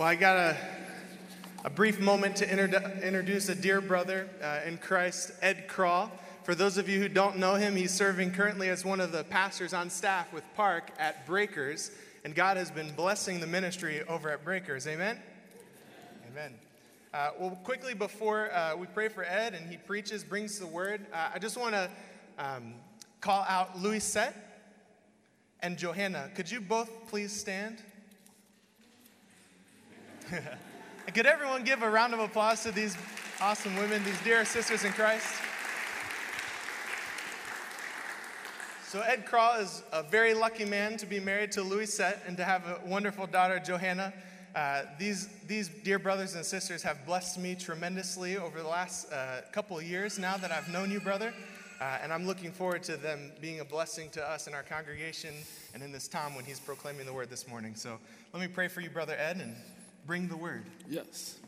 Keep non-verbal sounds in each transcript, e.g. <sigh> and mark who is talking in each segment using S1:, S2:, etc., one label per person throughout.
S1: Well, I got a, a brief moment to introdu- introduce a dear brother uh, in Christ, Ed Craw. For those of you who don't know him, he's serving currently as one of the pastors on staff with Park at Breakers, and God has been blessing the ministry over at Breakers. Amen? Amen. Uh, well, quickly before uh, we pray for Ed and he preaches, brings the word, uh, I just want to um, call out Louis Set and Johanna. Could you both please stand? <laughs> could everyone give a round of applause to these awesome women, these dear sisters in Christ? So, Ed Craw is a very lucky man to be married to Louis Set and to have a wonderful daughter, Johanna. Uh, these, these dear brothers and sisters have blessed me tremendously over the last uh, couple of years now that I've known you, brother. Uh, and I'm looking forward to them being a blessing to us in our congregation and in this time when he's proclaiming the word this morning. So let me pray for you, Brother Ed, and bring the word.
S2: Yes.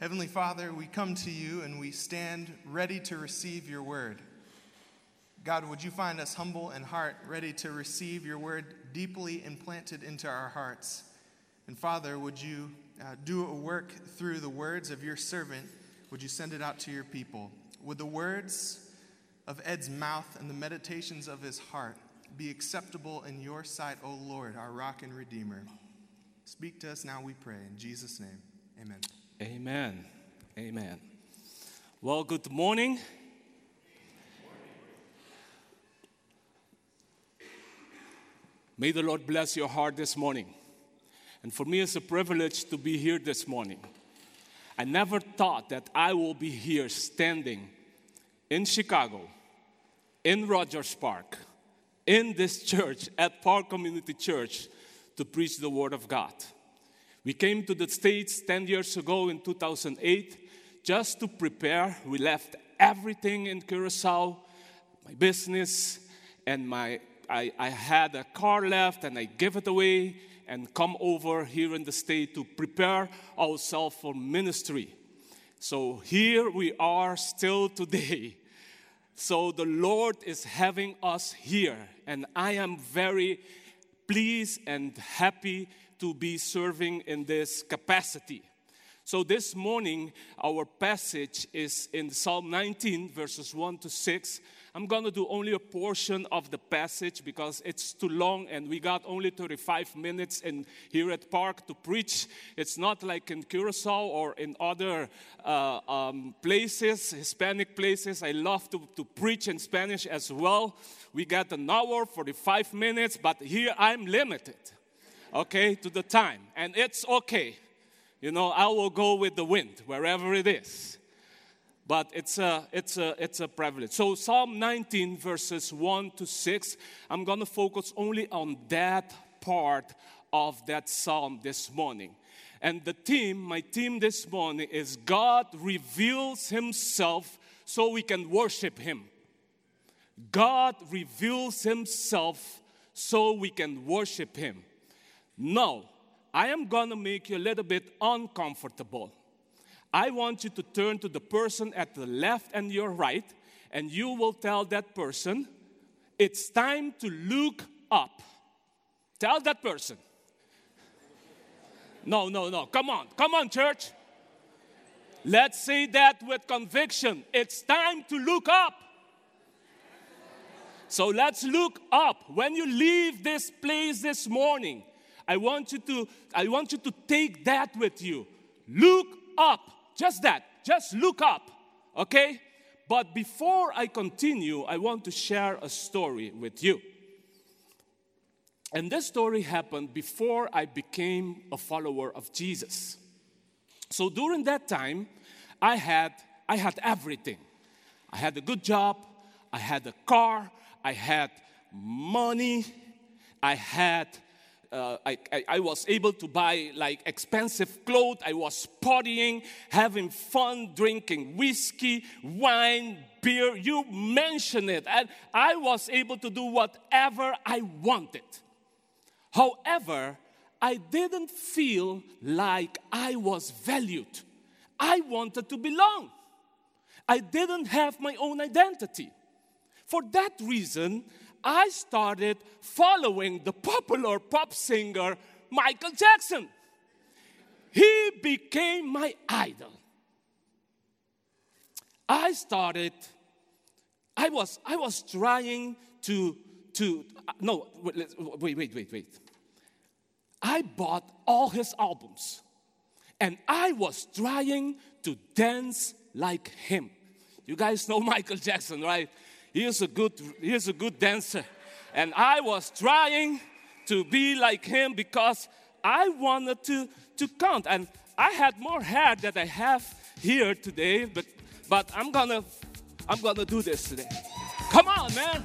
S1: Heavenly Father, we come to you and we stand ready to receive your word. God, would you find us humble and heart, ready to receive your word deeply implanted into our hearts? And Father, would you uh, do a work through the words of your servant? Would you send it out to your people? Would the words of Ed's mouth and the meditations of his heart be acceptable in your sight, O Lord, our rock and redeemer? Speak to us now, we pray. In Jesus' name, amen.
S2: Amen. Amen. Well, good morning. May the Lord bless your heart this morning. And for me, it's a privilege to be here this morning. I never thought that I will be here standing in Chicago, in Rogers Park, in this church, at Park Community Church, to preach the Word of God. We came to the States 10 years ago in 2008 just to prepare. We left everything in Curacao, my business, and my I, I had a car left and I gave it away and come over here in the state to prepare ourselves for ministry. So here we are still today. So the Lord is having us here, and I am very pleased and happy to be serving in this capacity. So this morning, our passage is in Psalm 19, verses 1 to 6. I'm going to do only a portion of the passage because it's too long and we got only 35 minutes in here at Park to preach. It's not like in Curacao or in other uh, um, places, Hispanic places. I love to, to preach in Spanish as well. We got an hour, 45 minutes, but here I'm limited, okay, to the time. And it's okay. You know, I will go with the wind wherever it is but it's a, it's a, it's a privilege. So, Psalm 19, verses 1 to 6, I'm going to focus only on that part of that psalm this morning. And the theme, my theme this morning is God reveals Himself so we can worship Him. God reveals Himself so we can worship Him. Now, I am gonna make you a little bit uncomfortable. I want you to turn to the person at the left and your right, and you will tell that person, it's time to look up. Tell that person. No, no, no. Come on. Come on, church. Let's say that with conviction. It's time to look up. So let's look up. When you leave this place this morning, I want you to I want you to take that with you. Look up. Just that. Just look up. Okay? But before I continue, I want to share a story with you. And this story happened before I became a follower of Jesus. So during that time, I had I had everything. I had a good job, I had a car, I had money, I had uh, I, I, I, was able to buy like expensive clothes. I was partying, having fun, drinking whiskey, wine, beer. You mention it. And I was able to do whatever I wanted. However, I didn't feel like I was valued. I wanted to belong. I didn't have my own identity. For that reason, I started following the popular pop singer Michael Jackson. He became my idol. I started, I was, I was trying to, to, uh, no, wait, wait, wait, wait. I bought all his albums and I was trying to dance like him. You guys know <laughs> Michael Jackson, right? He is a good, he's a good dancer. And I was trying to be like him because I wanted to, to count. And I had more hair that I have here today, but, but I'm gonna I'm gonna do this today. Come on, man.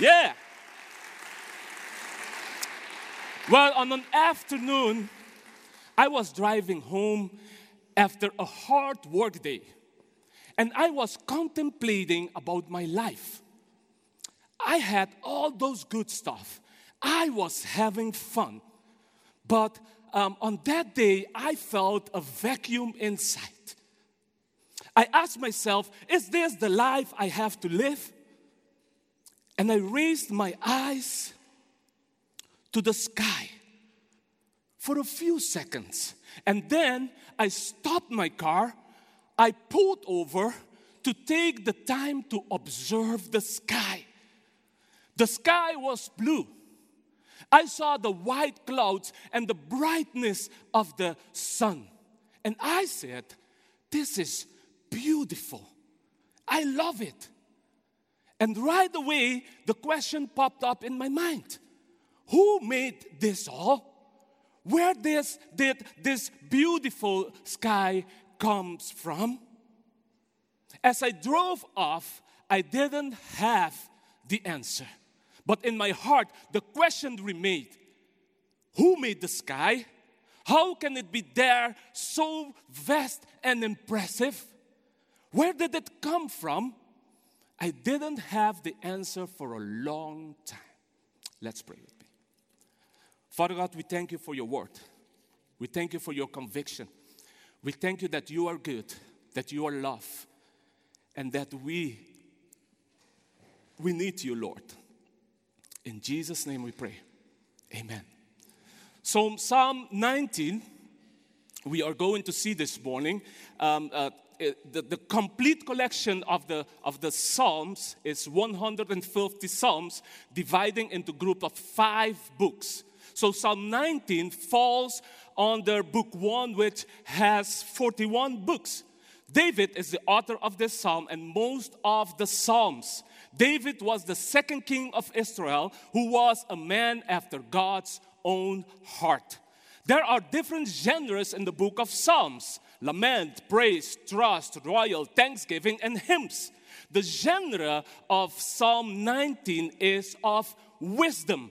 S2: Yeah. Well, on an afternoon, I was driving home after a hard work day, and I was contemplating about my life. I had all those good stuff. I was having fun. But um, on that day, I felt a vacuum inside. I asked myself, is this the life I have to live? And I raised my eyes to the sky for a few seconds. And then I stopped my car. I pulled over to take the time to observe the sky. The sky was blue. I saw the white clouds and the brightness of the sun. And I said, This is beautiful. I love it. And right away, the question popped up in my mind Who made this all? Where this, did this beautiful sky comes from? As I drove off, I didn't have the answer. But in my heart, the question remained Who made the sky? How can it be there so vast and impressive? Where did it come from? I didn't have the answer for a long time. Let's pray with me. Father God, we thank you for your word. We thank you for your conviction. We thank you that you are good, that you are love, and that we we need you, Lord. In Jesus' name we pray. Amen. So Psalm 19, we are going to see this morning. Um, uh, the, the complete collection of the, of the Psalms is 150 Psalms, dividing into group of five books. So Psalm 19 falls under book one, which has 41 books. David is the author of this psalm and most of the psalms. David was the second king of Israel who was a man after God's own heart. There are different genres in the book of Psalms lament, praise, trust, royal, thanksgiving, and hymns. The genre of Psalm 19 is of wisdom.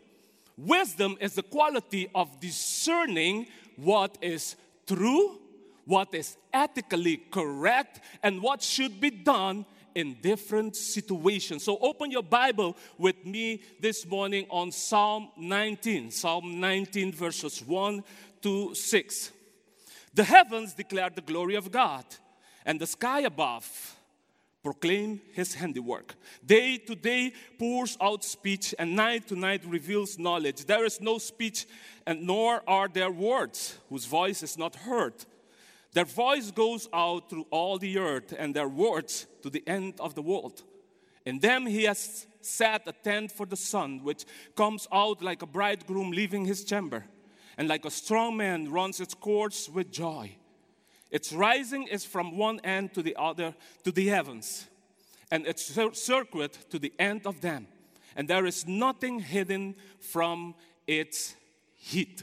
S2: Wisdom is the quality of discerning what is true, what is ethically correct, and what should be done in different situations. So open your Bible with me this morning on Psalm 19. Psalm 19, verses 1 to 6. The heavens declare the glory of God, and the sky above proclaim his handiwork. Day to day pours out speech, and night to night reveals knowledge. There is no speech, and nor are there words whose voice is not heard. Their voice goes out through all the earth, and their words to the end of the world. In them he has set a tent for the sun, which comes out like a bridegroom leaving his chamber and like a strong man runs its course with joy. Its rising is from one end to the other, to the heavens, and its circuit to the end of them. And there is nothing hidden from its heat.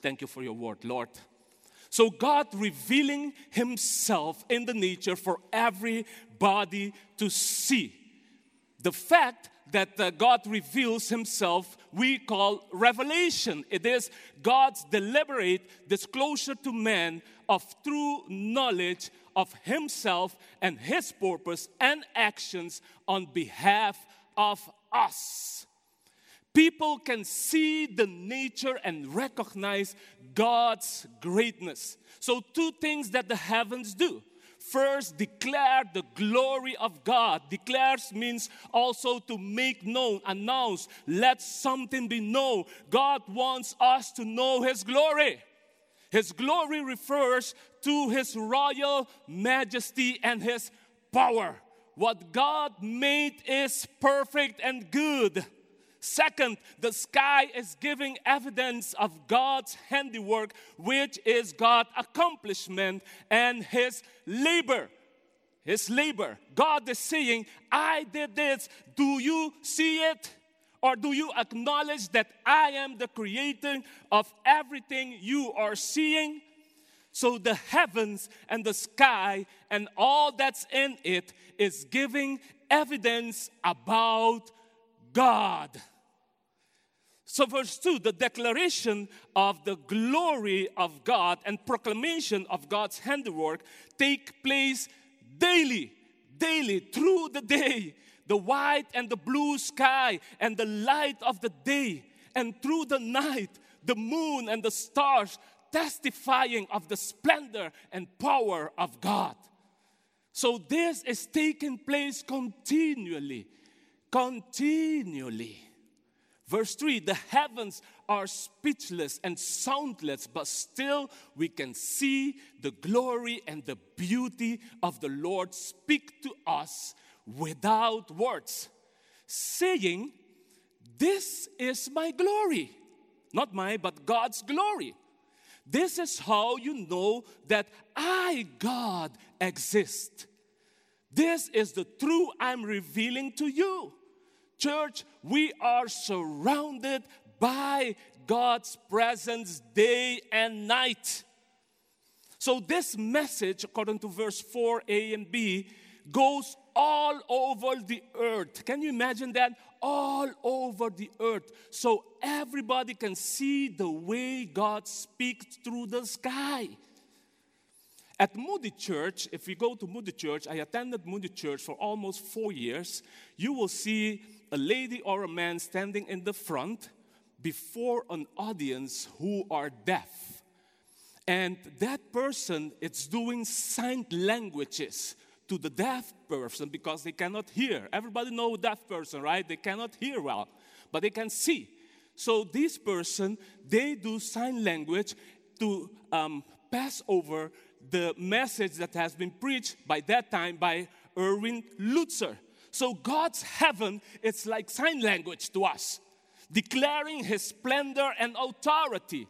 S2: Thank you for your word, Lord. So, God revealing Himself in the nature for everybody to see. The fact that uh, God reveals Himself we call revelation. It is God's deliberate disclosure to man of true knowledge of Himself and His purpose and actions on behalf of us. People can see the nature and recognize God's greatness. So, two things that the heavens do first declare the glory of God. Declares means also to make known, announce, let something be known. God wants us to know His glory. His glory refers to His royal majesty and His power. What God made is perfect and good. Second, the sky is giving evidence of God's handiwork, which is God's accomplishment and His labor. His labor. God is saying, I did this. Do you see it? Or do you acknowledge that I am the creator of everything you are seeing? So the heavens and the sky and all that's in it is giving evidence about God. So, verse 2 the declaration of the glory of God and proclamation of God's handiwork take place daily, daily, through the day. The white and the blue sky and the light of the day, and through the night, the moon and the stars testifying of the splendor and power of God. So, this is taking place continually, continually. Verse 3 the heavens are speechless and soundless, but still we can see the glory and the beauty of the Lord speak to us without words, saying, This is my glory. Not mine, but God's glory. This is how you know that I, God, exist. This is the truth I'm revealing to you. Church, we are surrounded by God's presence day and night. So, this message, according to verse 4a and b, goes all over the earth. Can you imagine that? All over the earth. So, everybody can see the way God speaks through the sky. At Moody Church, if we go to Moody Church, I attended Moody Church for almost four years. You will see a lady or a man standing in the front before an audience who are deaf. And that person is doing sign languages to the deaf person because they cannot hear. Everybody know deaf person, right? They cannot hear well, but they can see. So this person, they do sign language to um, pass over the message that has been preached by that time by Erwin Lutzer. So God's heaven is like sign language to us, declaring his splendor and authority.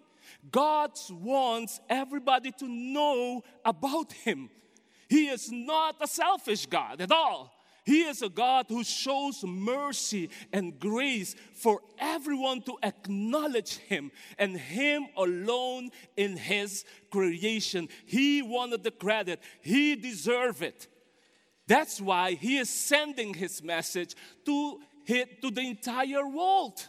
S2: God wants everybody to know about him. He is not a selfish God at all. He is a God who shows mercy and grace for everyone to acknowledge Him and Him alone in His creation. He wanted the credit, He deserved it. That's why he is sending his message to, to the entire world.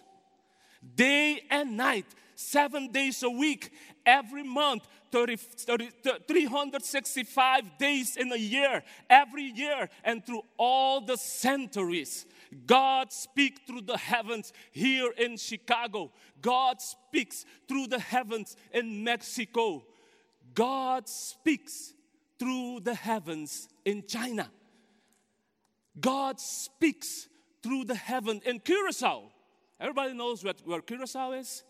S2: Day and night, seven days a week, every month, 30, 30, 365 days in a year, every year, and through all the centuries. God speaks through the heavens here in Chicago. God speaks through the heavens in Mexico. God speaks through the heavens in China. God speaks through the heaven in Curacao. Everybody knows what, where Curacao is?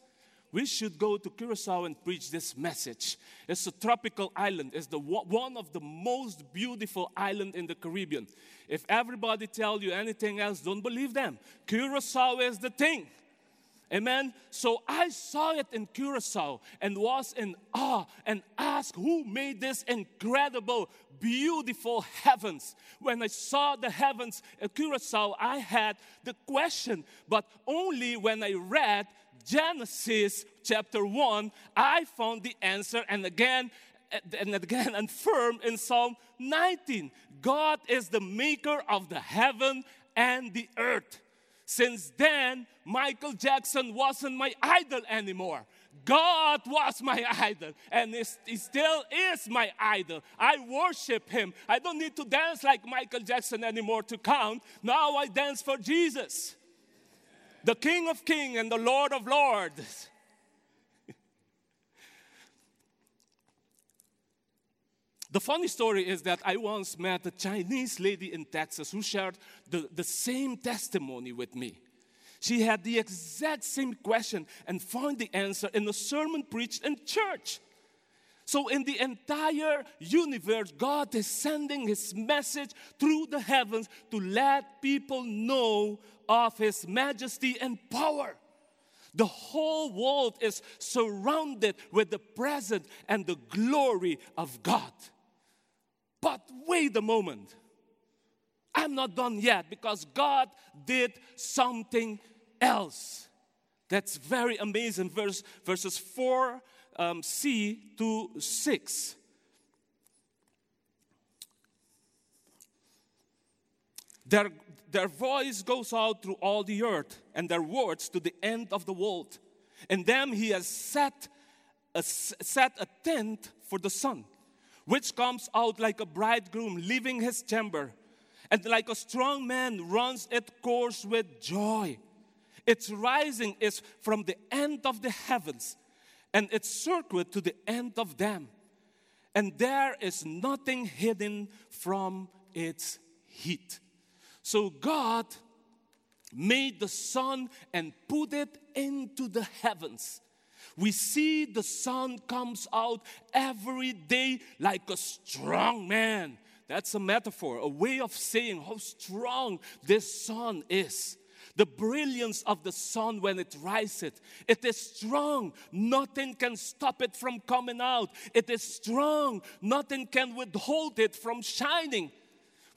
S2: We should go to Curacao and preach this message. It's a tropical island. It's the one of the most beautiful island in the Caribbean. If everybody tell you anything else, don't believe them. Curacao is the thing. Amen. So I saw it in Curacao and was in awe and asked who made this incredible, beautiful heavens. When I saw the heavens in Curacao, I had the question, but only when I read Genesis chapter 1, I found the answer. And again, and again, <laughs> and firm in Psalm 19. God is the maker of the heaven and the earth. Since then, Michael Jackson wasn't my idol anymore. God was my <laughs> idol, and he still is my idol. I worship him. I don't need to dance like Michael Jackson anymore to count. Now I dance for Jesus, the King of Kings and the Lord of Lords. The funny story is that I once met a Chinese lady in Texas who shared the, the same testimony with me. She had the exact same question and found the answer in a sermon preached in church. So, in the entire universe, God is sending His message through the heavens to let people know of His majesty and power. The whole world is surrounded with the presence and the glory of God. But wait a moment. I'm not done yet because God did something else. That's very amazing. Verse, verses 4 um, C to 6. Their, their voice goes out through all the earth, and their words to the end of the world. In them he has set a, set a tent for the sun which comes out like a bridegroom leaving his chamber, and like a strong man runs its course with joy. Its rising is from the end of the heavens, and its circuit to the end of them. And there is nothing hidden from its heat. So God made the sun and put it into the heavens we see the sun comes out every day like a strong man. That's a metaphor, a way of saying how strong this sun is. The brilliance of the sun when it rises, it is strong. Nothing can stop it from coming out. It is strong. Nothing can withhold it from shining.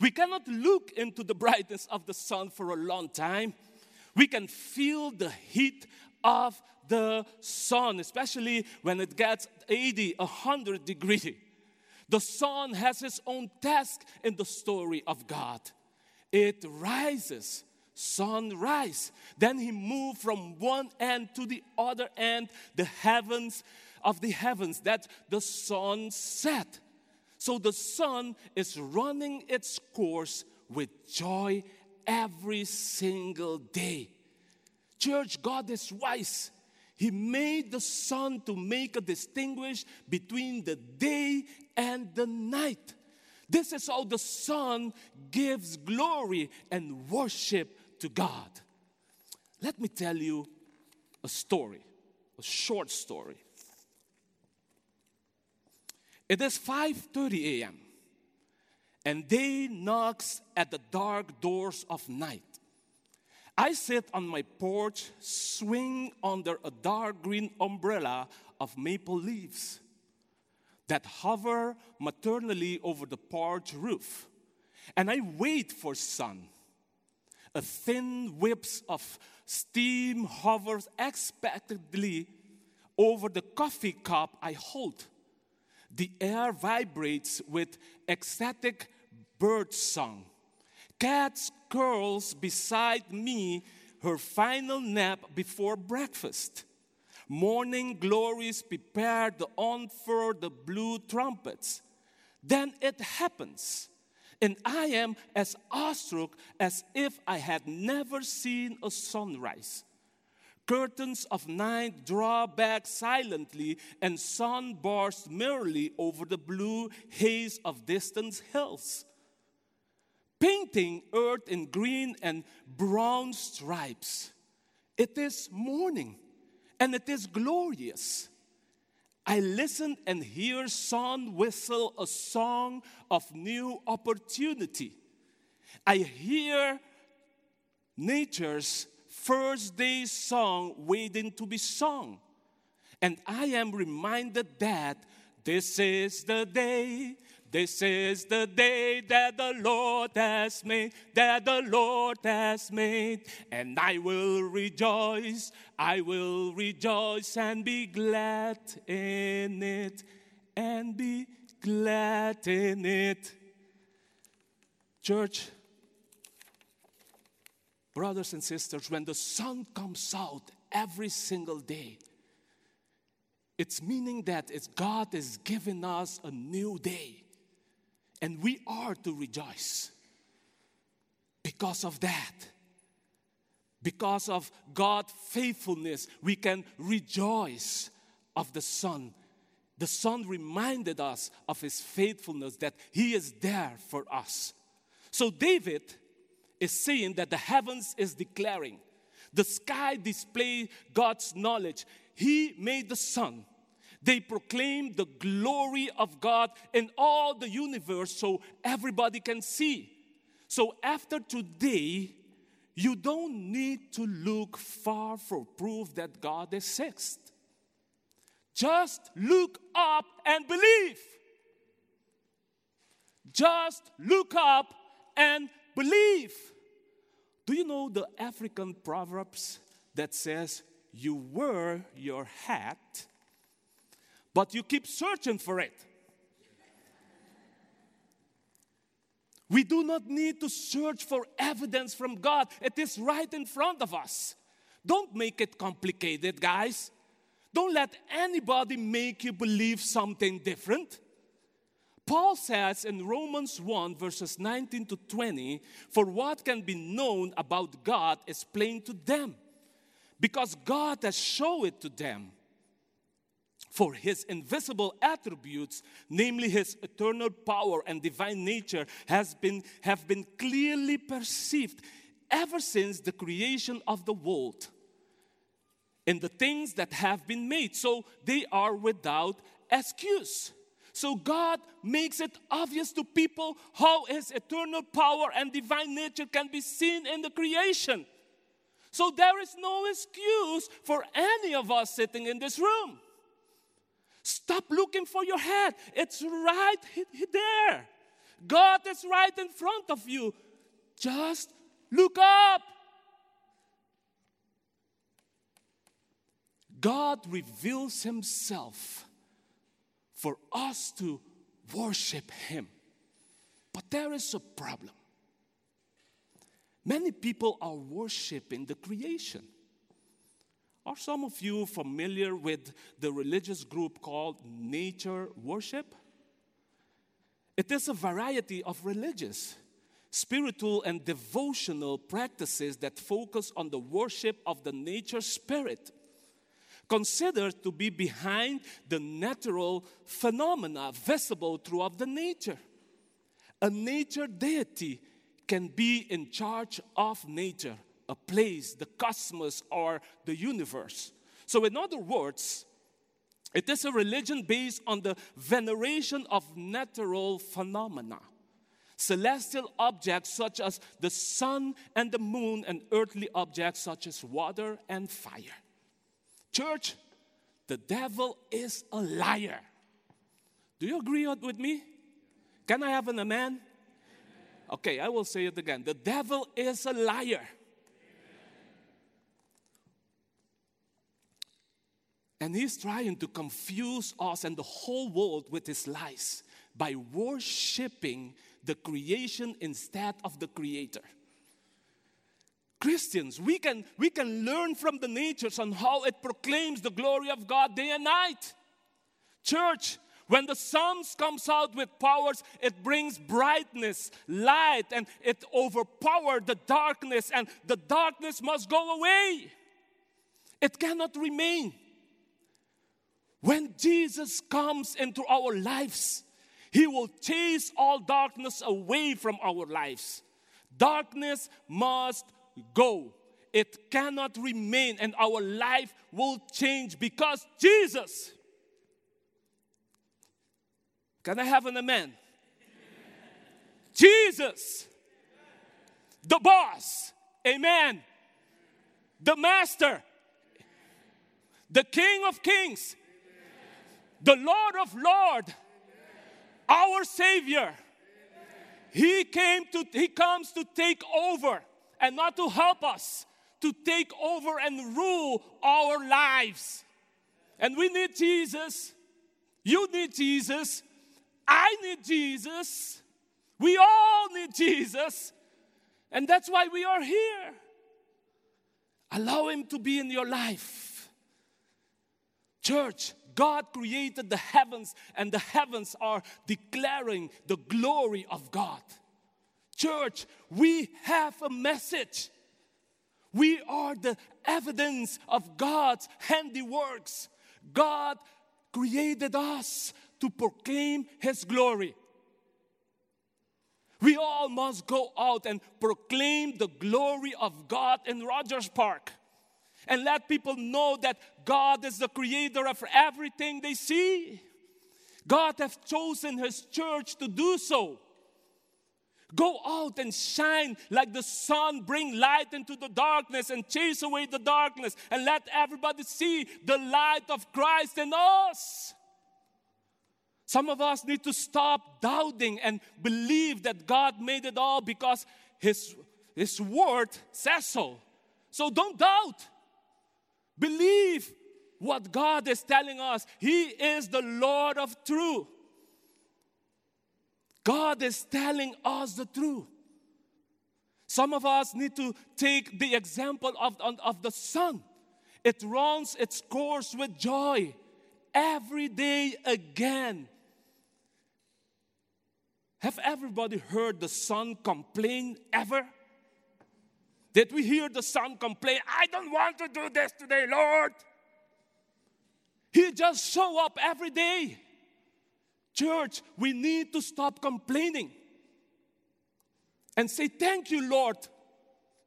S2: We cannot look into the brightness of the sun for a long time. We can feel the heat of the sun, especially when it gets 80, 100 degree. The sun has its own task in the story of God. It rises, sunrise. Then he moved from one end to the other end, the heavens of the heavens. That the sun set. So the sun is running its course with joy every single day. Church, God is wise. He made the sun to make a distinguish between the day and the night. This is how the sun gives glory and worship to God. Let me tell you a story, a short story. It is 5:30 a.m. and day knocks at the dark doors of night. I sit on my porch, swing under a dark green umbrella of maple leaves that hover maternally over the porch roof. And I wait for sun. A thin whips of steam hovers expectantly over the coffee cup I hold. The air vibrates with ecstatic bird song. Cat curls beside me her final nap before breakfast. Morning glories prepare to unfurl the blue trumpets. Then it happens, and I am as awestruck as if I had never seen a sunrise. Curtains of night draw back silently, and sun bursts merrily over the blue haze of distant hills painting earth in green and brown stripes. It is morning and it is glorious. I listen and hear sun whistle a song of new opportunity. I hear nature's first day song waiting to be sung. And I am reminded that this is the day this is the day that the Lord has made, that the Lord has made, and I will rejoice, I will rejoice and be glad in it, and be glad in it. Church, Brothers and sisters, when the sun comes out every single day, it's meaning that it's God is giving us a new day. And we are to rejoice because of that. Because of God's faithfulness, we can rejoice of the sun. The sun reminded us of his faithfulness, that he is there for us. So David is saying that the heavens is declaring, the sky display God's knowledge. He made the sun. They proclaim the glory of God in all the universe so everybody can see. So after today, you don't need to look far for proof that God exists. Just look up and believe. Just look up and believe. Do you know the African proverbs that says, You wear your hat, but you keep searching for it? We do not need to search for evidence from God, it is right in front of us. Don't make it complicated, guys. Don't let anybody make you believe something different. Paul says in Romans 1, verses 19 to 20, for what can be known about God is plain to them, because God has shown it to them. For his invisible attributes, namely his eternal power and divine nature, has been, have been clearly perceived ever since the creation of the world in the things that have been made. So they are without excuse. So God makes it obvious to people how his eternal power and divine nature can be seen in the creation. So there is no excuse for any of us sitting in this room. Stop looking for your head. It's right there. God is right in front of you. Just look up. God reveals Himself for us to worship Him. But there is a problem. Many people are worshiping the creation. Are some of you familiar with the religious group called nature worship? It is a variety of religious, spiritual, and devotional practices that focus on the worship of the nature spirit, considered to be behind the natural phenomena visible throughout the nature. A nature deity can be in charge of nature a place, the cosmos, or the universe. So, in other words, it is a religion based on the veneration of natural phenomena. Celestial objects such as the sun and the moon, and earthly objects such as water and fire. Church, the devil is a liar. Do you agree with me? Can I have an amen? Okay, I will say it again. The devil is a liar. And he's trying to confuse us and the whole world with his lies by worshiping the creation instead of the creator. Christians, we can, we can learn from the natures on how it proclaims the glory of God day and night. Church, when the sun comes out with powers, it brings brightness, light, and it overpowers the darkness, and the darkness must go away. It cannot remain. When Jesus comes into our lives, He will chase all darkness away from our lives. Darkness must go, it cannot remain, and our life will change because Jesus. Can I have an amen? Jesus, the boss, amen. The master, the King of Kings, the Lord of Lord, our Savior. He came to he comes to take over and not to help us, to take over and rule our lives. And we need Jesus. You need Jesus. I need Jesus. We all need Jesus. And that's why we are here. Allow Him to be in your life. Church, God created the heavens, and the heavens are declaring the glory of God. Church, we have a message. We are the evidence of God's handiworks. God created us to proclaim His glory. We all must go out and proclaim the glory of God in Rogers Park and let people know that God is the creator of everything they see. God has chosen His church to do so. Go out and shine like the sun, bring light into the darkness and chase away the darkness, and let everybody see the light of Christ in us. Some of us need to stop doubting and believe that God made it all because His, His word says so. So don't doubt. Believe what God is telling us. He is the Lord of truth. God is telling us the truth. Some of us need to take the example of, of the sun. It runs its course with joy every day again. Have everybody heard the sun complain ever? Did we hear the sun complain, I don't want to do this today, Lord? He just show up every day. Church, we need to stop complaining and say, Thank you, Lord.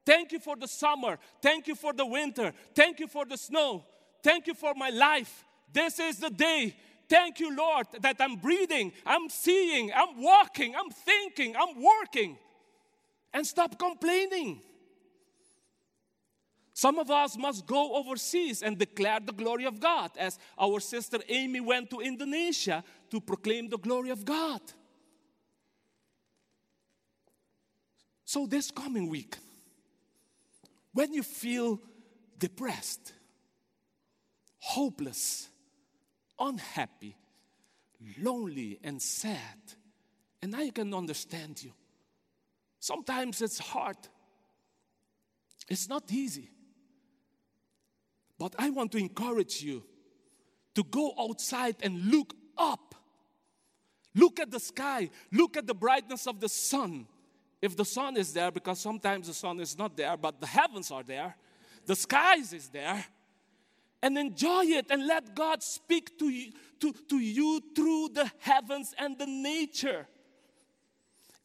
S2: Thank you for the summer. Thank you for the winter. Thank you for the snow. Thank you for my life. This is the day. Thank you, Lord, that I'm breathing, I'm seeing, I'm walking, I'm thinking, I'm working. And stop complaining. Some of us must go overseas and declare the glory of God, as our sister Amy went to Indonesia to proclaim the glory of God. So, this coming week, when you feel depressed, hopeless, unhappy, lonely, and sad, and I can understand you. Sometimes it's hard, it's not easy. But I want to encourage you to go outside and look up. Look at the sky. Look at the brightness of the sun. If the sun is there, because sometimes the sun is not there, but the heavens are there, the skies is there, and enjoy it and let God speak to you, to, to you through the heavens and the nature.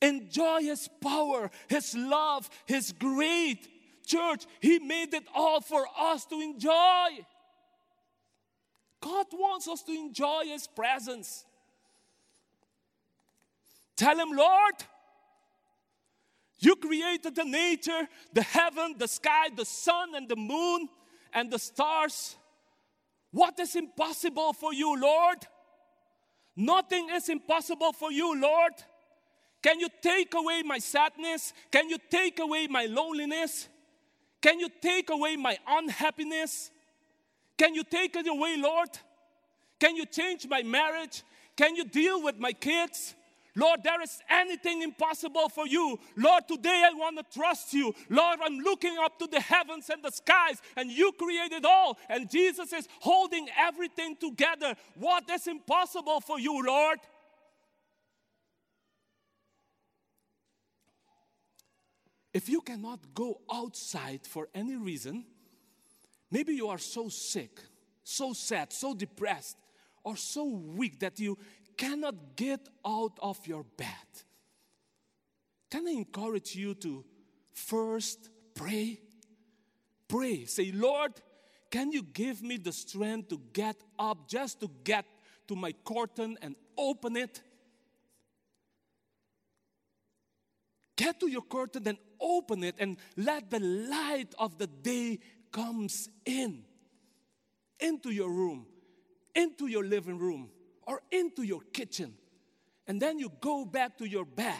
S2: Enjoy His power, His love, His great Church, He made it all for us to enjoy. God wants us to enjoy His presence. Tell Him, Lord, you created the nature, the heaven, the sky, the sun, and the moon, and the stars. What is impossible for you, Lord? Nothing is impossible for you, Lord. Can you take away my sadness? Can you take away my loneliness? Can you take away my unhappiness? Can you take it away, Lord? Can you change my marriage? Can you deal with my kids? Lord, there is anything impossible for you. Lord, today I want to trust you. Lord, I'm looking up to the heavens and the skies, and you created all. And Jesus is holding everything together. What is impossible for you, Lord? If you cannot go outside for any reason, maybe you are so sick, so sad, so depressed, or so weak that you cannot get out of your bed. Can I encourage you to first pray? Pray. Say, Lord, can you give me the strength to get up just to get to my curtain and open it? Get to your curtain and open it and let the light of the day comes in. Into your room, into your living room, or into your kitchen. And then you go back to your bed.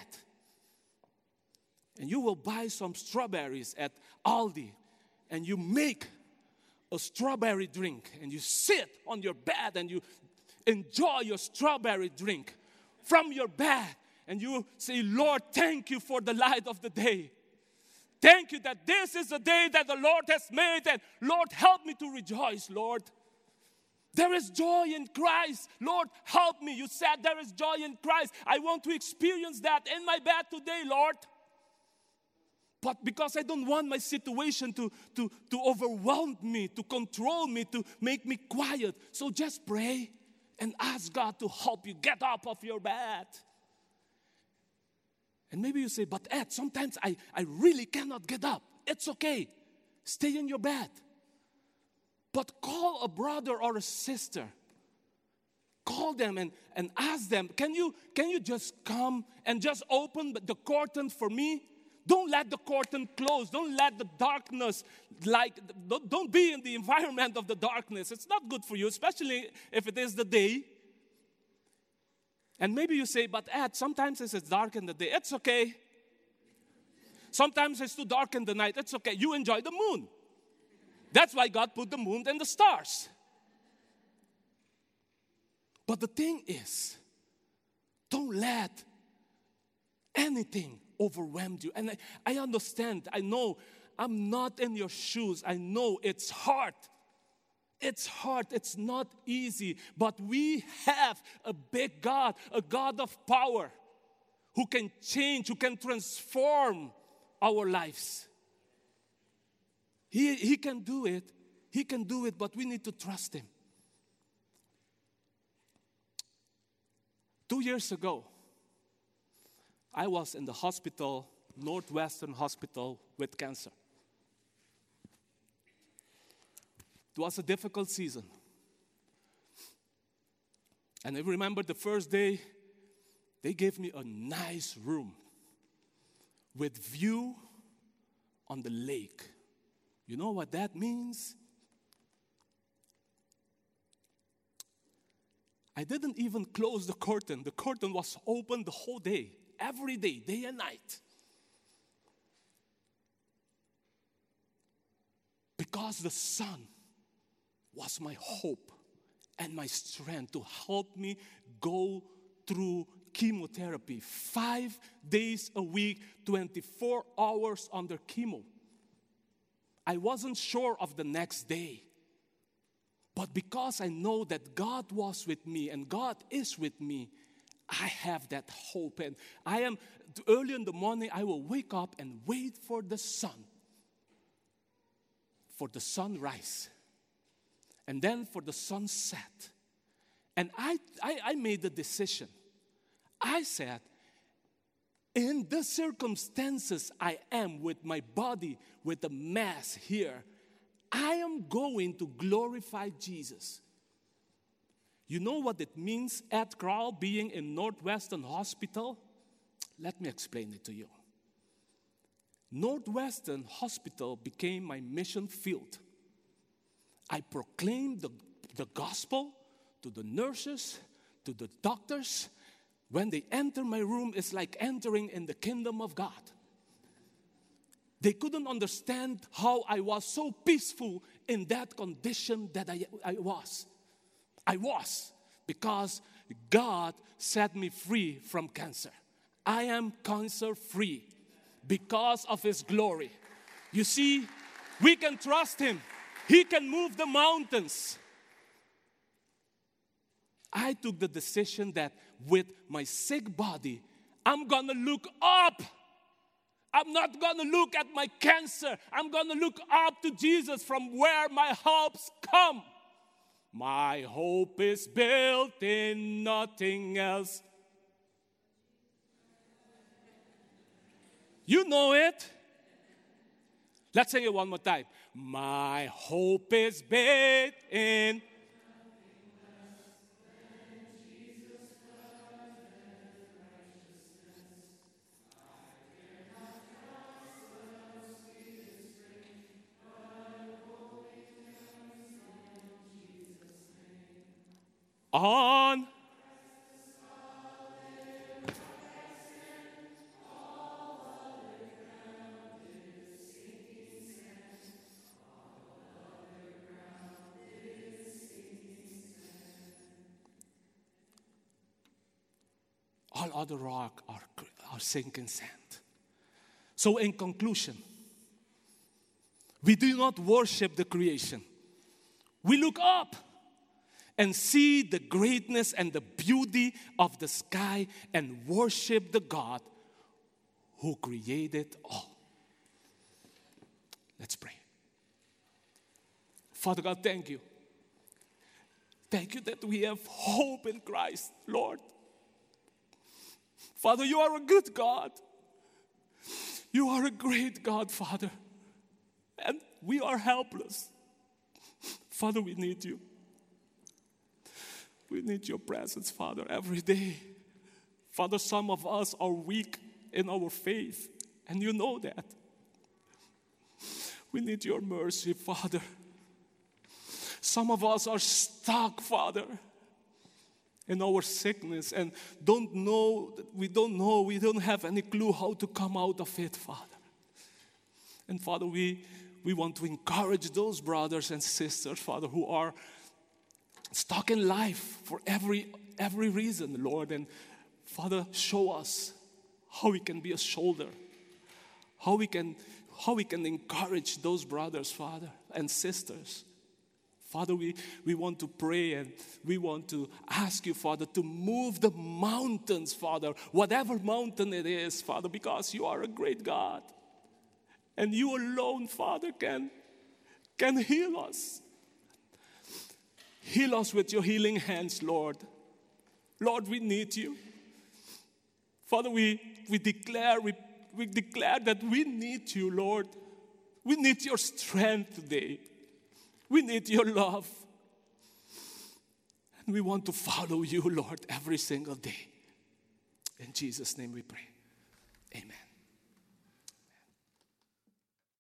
S2: And you will buy some strawberries at Aldi. And you make a strawberry drink. And you sit on your bed and you enjoy your strawberry drink from your bed. And you say, Lord, thank you for the light of the day. Thank you that this is the day that the Lord has made, and Lord, help me to rejoice, Lord. There is joy in Christ. Lord, help me. You said there is joy in Christ. I want to experience that in my bed today, Lord. But because I don't want my situation to, to, to overwhelm me, to control me, to make me quiet. So just pray and ask God to help you get up off your bed. And maybe you say, but Ed, sometimes I, I really cannot get up. It's okay. Stay in your bed. But call a brother or a sister. Call them and, and ask them, can you, can you just come and just open the curtain for me? Don't let the curtain close. Don't let the darkness, like, don't, don't be in the environment of the darkness. It's not good for you, especially if it is the day. And maybe you say, but Ed, sometimes it's dark in the day. It's okay. Sometimes it's too dark in the night. It's okay. You enjoy the moon. That's why God put the moon and the stars. But the thing is, don't let anything overwhelm you. And I, I understand, I know I'm not in your shoes. I know it's hard. It's hard, it's not easy, but we have a big God, a God of power who can change, who can transform our lives. He, he can do it, He can do it, but we need to trust Him. Two years ago, I was in the hospital, Northwestern Hospital, with cancer. It was a difficult season. And I remember the first day, they gave me a nice room with view on the lake. You know what that means? I didn't even close the curtain. The curtain was open the whole day, every day, day and night. Because the sun was my hope and my strength to help me go through chemotherapy five days a week, 24 hours under chemo. I wasn't sure of the next day. But because I know that God was with me and God is with me, I have that hope. And I am, early in the morning, I will wake up and wait for the sun, for the sunrise and then for the sunset. And I, I, I made the decision. I said, in the circumstances I am with my body, with the mass here, I am going to glorify Jesus. You know what it means, Ed Crowell being in Northwestern Hospital? Let me explain it to you. Northwestern Hospital became my mission field. I proclaim the, the gospel to the nurses, to the doctors. When they enter my room, it's like entering in the kingdom of God. They couldn't understand how I was so peaceful in that condition that I, I was. I was because God set me free from cancer. I am cancer free because of His glory. You see, we can trust Him. He can move the mountains. I took the decision that with my sick body, I'm gonna look up. I'm not gonna look at my cancer. I'm gonna look up to Jesus from where my hopes come. My hope is built in nothing else. You know it. Let's sing it one more time. My hope is built in. On all other rock are, are sinking sand. So, in conclusion, We do not worship the creation. We look up and see the greatness and the beauty of the sky and worship the God who created all. Let's pray. Father God, thank you. Thank you that we have hope in Christ, Lord. Father, you are a good God. You are a great God, Father. And we are helpless. Father, we need you. We need your presence, Father, every day. Father, some of us are weak in our faith, and you know that. We need your mercy, Father. Some of us are stuck, Father, in our sickness and don't know, we don't know, we don't have any clue how to come out of it, Father. And Father, we, we want to encourage those brothers and sisters, Father, who are stuck in life for every every reason, Lord. And Father, show us how we can be a shoulder, how we can how we can encourage those brothers, Father, and sisters. Father, we, we want to pray and we want to ask you, Father, to move the mountains, Father, whatever mountain it is, Father, because you are a great God. And you alone, Father, can, can heal us. Heal us with your healing hands, Lord. Lord, we need you. Father, we, we declare, we, we declare that we need you, Lord. We need your strength today. We need your love. And we want to follow you, Lord, every single day. In Jesus' name we pray. Amen.